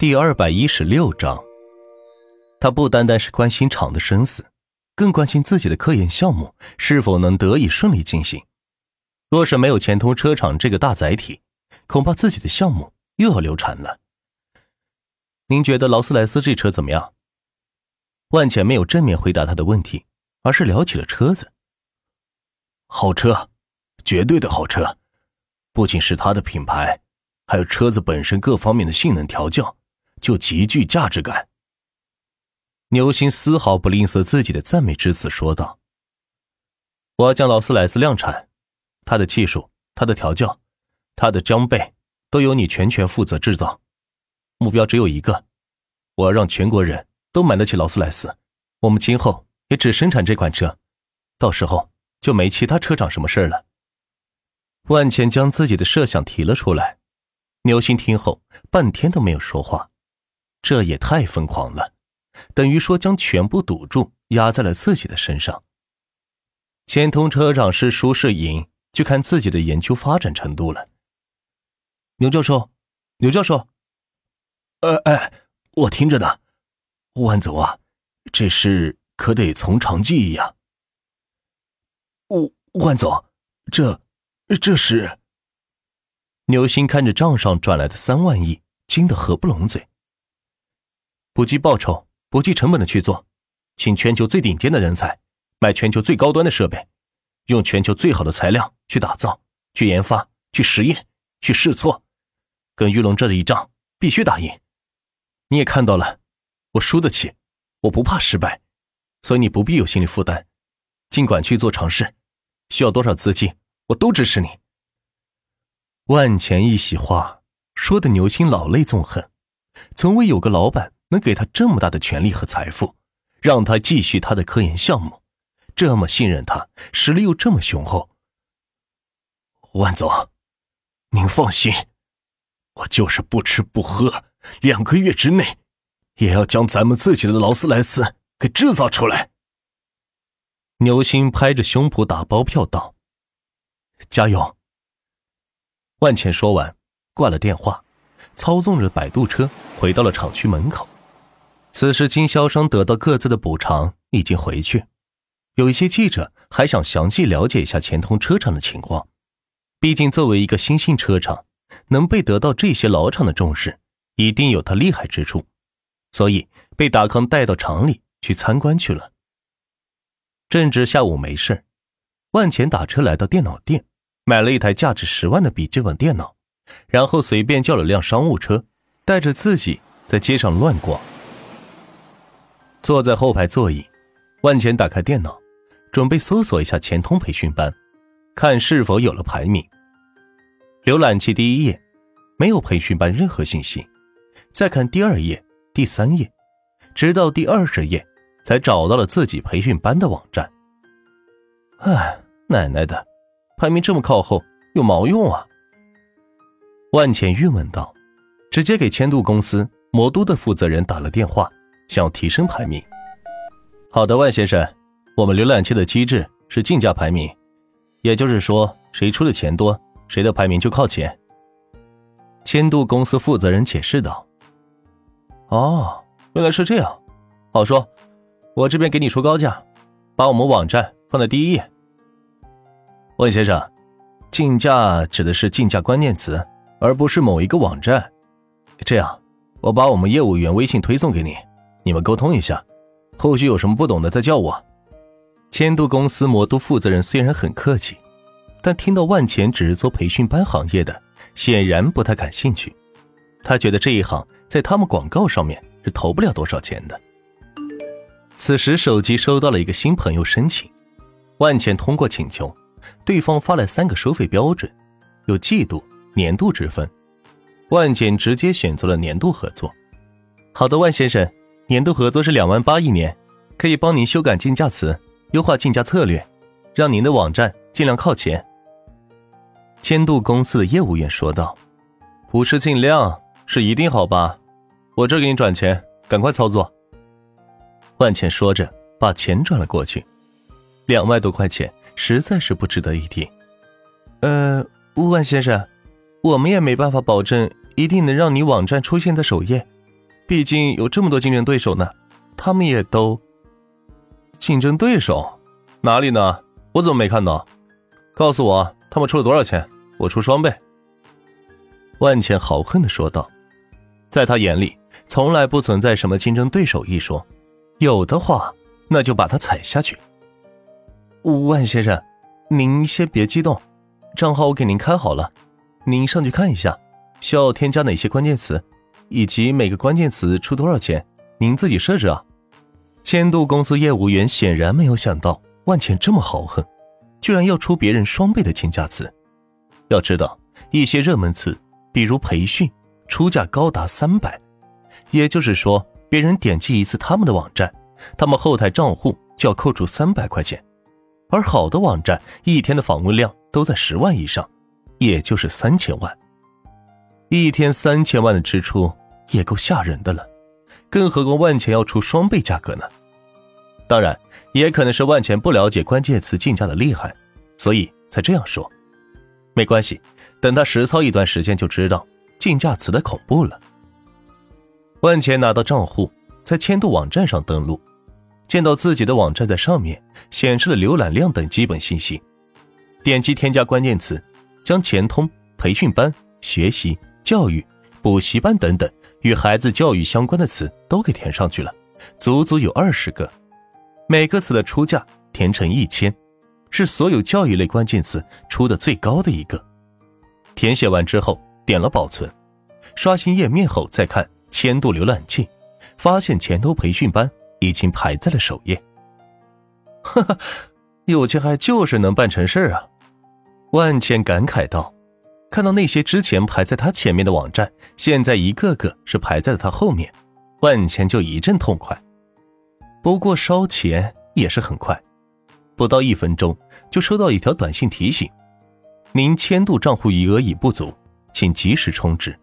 第二百一十六章，他不单单是关心厂的生死，更关心自己的科研项目是否能得以顺利进行。若是没有钱通车厂这个大载体，恐怕自己的项目又要流产了。您觉得劳斯莱斯这车怎么样？万茜没有正面回答他的问题，而是聊起了车子。好车，绝对的好车，不仅是它的品牌，还有车子本身各方面的性能调教。就极具价值感。牛心丝毫不吝啬自己的赞美之词，说道：“我要将劳斯莱斯量产，它的技术、它的调教、它的装备，都由你全权负责制造。目标只有一个，我要让全国人都买得起劳斯莱斯。我们今后也只生产这款车，到时候就没其他车厂什么事了。”万钱将自己的设想提了出来，牛心听后半天都没有说话。这也太疯狂了，等于说将全部赌注压在了自己的身上。钱通车长是输是赢，就看自己的研究发展程度了。牛教授，牛教授，哎，哎，我听着呢。万总啊，这事可得从长计议呀。万万总，这这是……牛心看着账上转来的三万亿，惊得合不拢嘴。不计报酬、不计成本的去做，请全球最顶尖的人才，买全球最高端的设备，用全球最好的材料去打造、去研发、去实验、去试错，跟玉龙这一仗必须打赢。你也看到了，我输得起，我不怕失败，所以你不必有心理负担，尽管去做尝试，需要多少资金，我都支持你。万钱一席话，说的牛心老泪纵横，从未有个老板。能给他这么大的权力和财富，让他继续他的科研项目，这么信任他，实力又这么雄厚。万总，您放心，我就是不吃不喝，两个月之内，也要将咱们自己的劳斯莱斯给制造出来。牛心拍着胸脯打包票道：“加油！”万茜说完，挂了电话，操纵着摆渡车回到了厂区门口。此时，经销商得到各自的补偿，已经回去。有一些记者还想详细了解一下钱通车厂的情况，毕竟作为一个新兴车厂，能被得到这些老厂的重视，一定有它厉害之处，所以被达康带到厂里去参观去了。正值下午没事，万钱打车来到电脑店，买了一台价值十万的笔记本电脑，然后随便叫了辆商务车，带着自己在街上乱逛。坐在后排座椅，万钱打开电脑，准备搜索一下钱通培训班，看是否有了排名。浏览器第一页没有培训班任何信息，再看第二页、第三页，直到第二十页才找到了自己培训班的网站。唉，奶奶的，排名这么靠后有毛用啊！万钱郁闷道，直接给千度公司魔都的负责人打了电话。想要提升排名，好的，万先生，我们浏览器的机制是竞价排名，也就是说，谁出的钱多，谁的排名就靠前。千度公司负责人解释道：“哦，原来是这样，好说，我这边给你出高价，把我们网站放在第一页。”万先生，竞价指的是竞价关键词，而不是某一个网站。这样，我把我们业务员微信推送给你。你们沟通一下，后续有什么不懂的再叫我。千度公司魔都负责人虽然很客气，但听到万钱只是做培训班行业的，显然不太感兴趣。他觉得这一行在他们广告上面是投不了多少钱的。此时手机收到了一个新朋友申请，万钱通过请求，对方发来三个收费标准，有季度、年度之分。万简直接选择了年度合作。好的，万先生。年度合作是两万八一年，可以帮您修改竞价词，优化竞价策略，让您的网站尽量靠前。千度公司的业务员说道：“不是尽量，是一定好吧？我这给你转钱，赶快操作。”万茜说着，把钱转了过去。两万多块钱实在是不值得一提。呃，万先生，我们也没办法保证一定能让你网站出现在首页，毕竟有这么多竞争对手呢，他们也都……竞争对手哪里呢？我怎么没看到？告诉我他们出了多少钱，我出双倍。”万茜豪横的说道。在他眼里，从来不存在什么竞争对手一说，有的话，那就把他踩下去。万先生，您先别激动，账号我给您开好了，您上去看一下，需要添加哪些关键词，以及每个关键词出多少钱，您自己设置啊。千度公司业务员显然没有想到万茜这么豪横，居然要出别人双倍的竞价词。要知道，一些热门词，比如培训。出价高达三百，也就是说，别人点击一次他们的网站，他们后台账户就要扣除三百块钱。而好的网站一天的访问量都在十万以上，也就是三千万。一天三千万的支出也够吓人的了，更何况万钱要出双倍价格呢？当然，也可能是万钱不了解关键词竞价的厉害，所以才这样说。没关系，等他实操一段时间就知道。竞价词的恐怖了。万钱拿到账户，在千度网站上登录，见到自己的网站在上面显示了浏览量等基本信息，点击添加关键词，将钱通、培训班、学习、教育、补习班等等与孩子教育相关的词都给填上去了，足足有二十个，每个词的出价填成一千，是所有教育类关键词出的最高的一个。填写完之后。点了保存，刷新页面后再看千度浏览器，发现前头培训班已经排在了首页。哈哈，有钱还就是能办成事儿啊！万千感慨道。看到那些之前排在他前面的网站，现在一个个是排在了他后面，万茜就一阵痛快。不过烧钱也是很快，不到一分钟就收到一条短信提醒：您千度账户余额已不足。请及时充值，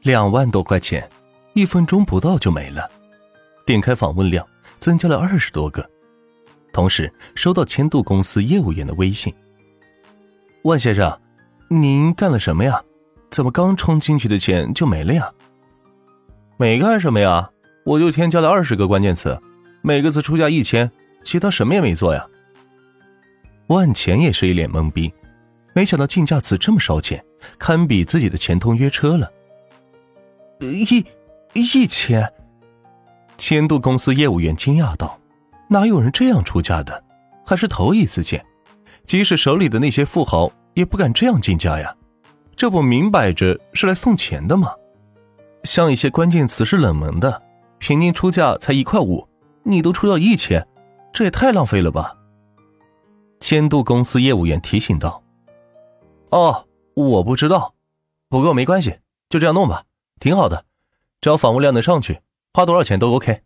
两万多块钱，一分钟不到就没了。点开访问量增加了二十多个，同时收到千度公司业务员的微信：“万先生，您干了什么呀？怎么刚充进去的钱就没了呀？”“没干什么呀，我就添加了二十个关键词，每个词出价一千，其他什么也没做呀。”万钱也是一脸懵逼。没想到竞价词这么烧钱，堪比自己的钱通约车了。一一千，千度公司业务员惊讶道：“哪有人这样出价的？还是头一次见。即使手里的那些富豪也不敢这样竞价呀！这不明摆着是来送钱的吗？像一些关键词是冷门的，平均出价才一块五，你都出到一千，这也太浪费了吧！”千度公司业务员提醒道。哦，我不知道，不过没关系，就这样弄吧，挺好的，只要访问量能上去，花多少钱都 OK。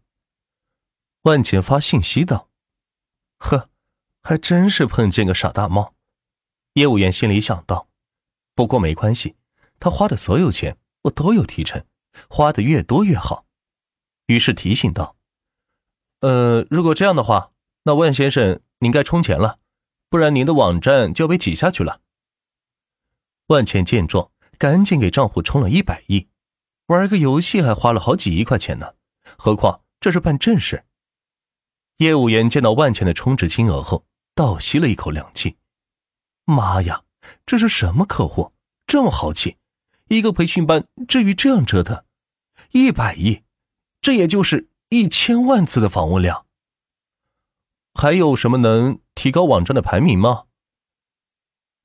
万钱发信息道：“呵，还真是碰见个傻大猫。”业务员心里想到。不过没关系，他花的所有钱我都有提成，花的越多越好。于是提醒道：“呃，如果这样的话，那万先生您该充钱了，不然您的网站就要被挤下去了。”万茜见状，赶紧给账户充了一百亿，玩个游戏还花了好几亿块钱呢，何况这是办正事。业务员见到万茜的充值金额后，倒吸了一口凉气：“妈呀，这是什么客户？这么豪气！一个培训班至于这样折腾？一百亿，这也就是一千万次的访问量。还有什么能提高网站的排名吗？”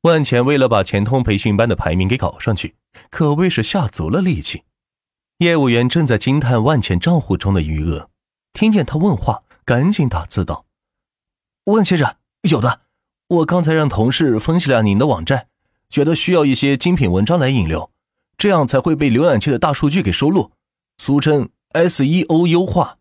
万钱为了把钱通培训班的排名给搞上去，可谓是下足了力气。业务员正在惊叹万钱账户中的余额，听见他问话，赶紧打字道：“万先生，有的，我刚才让同事分析了您的网站，觉得需要一些精品文章来引流，这样才会被浏览器的大数据给收录，俗称 SEO 优化。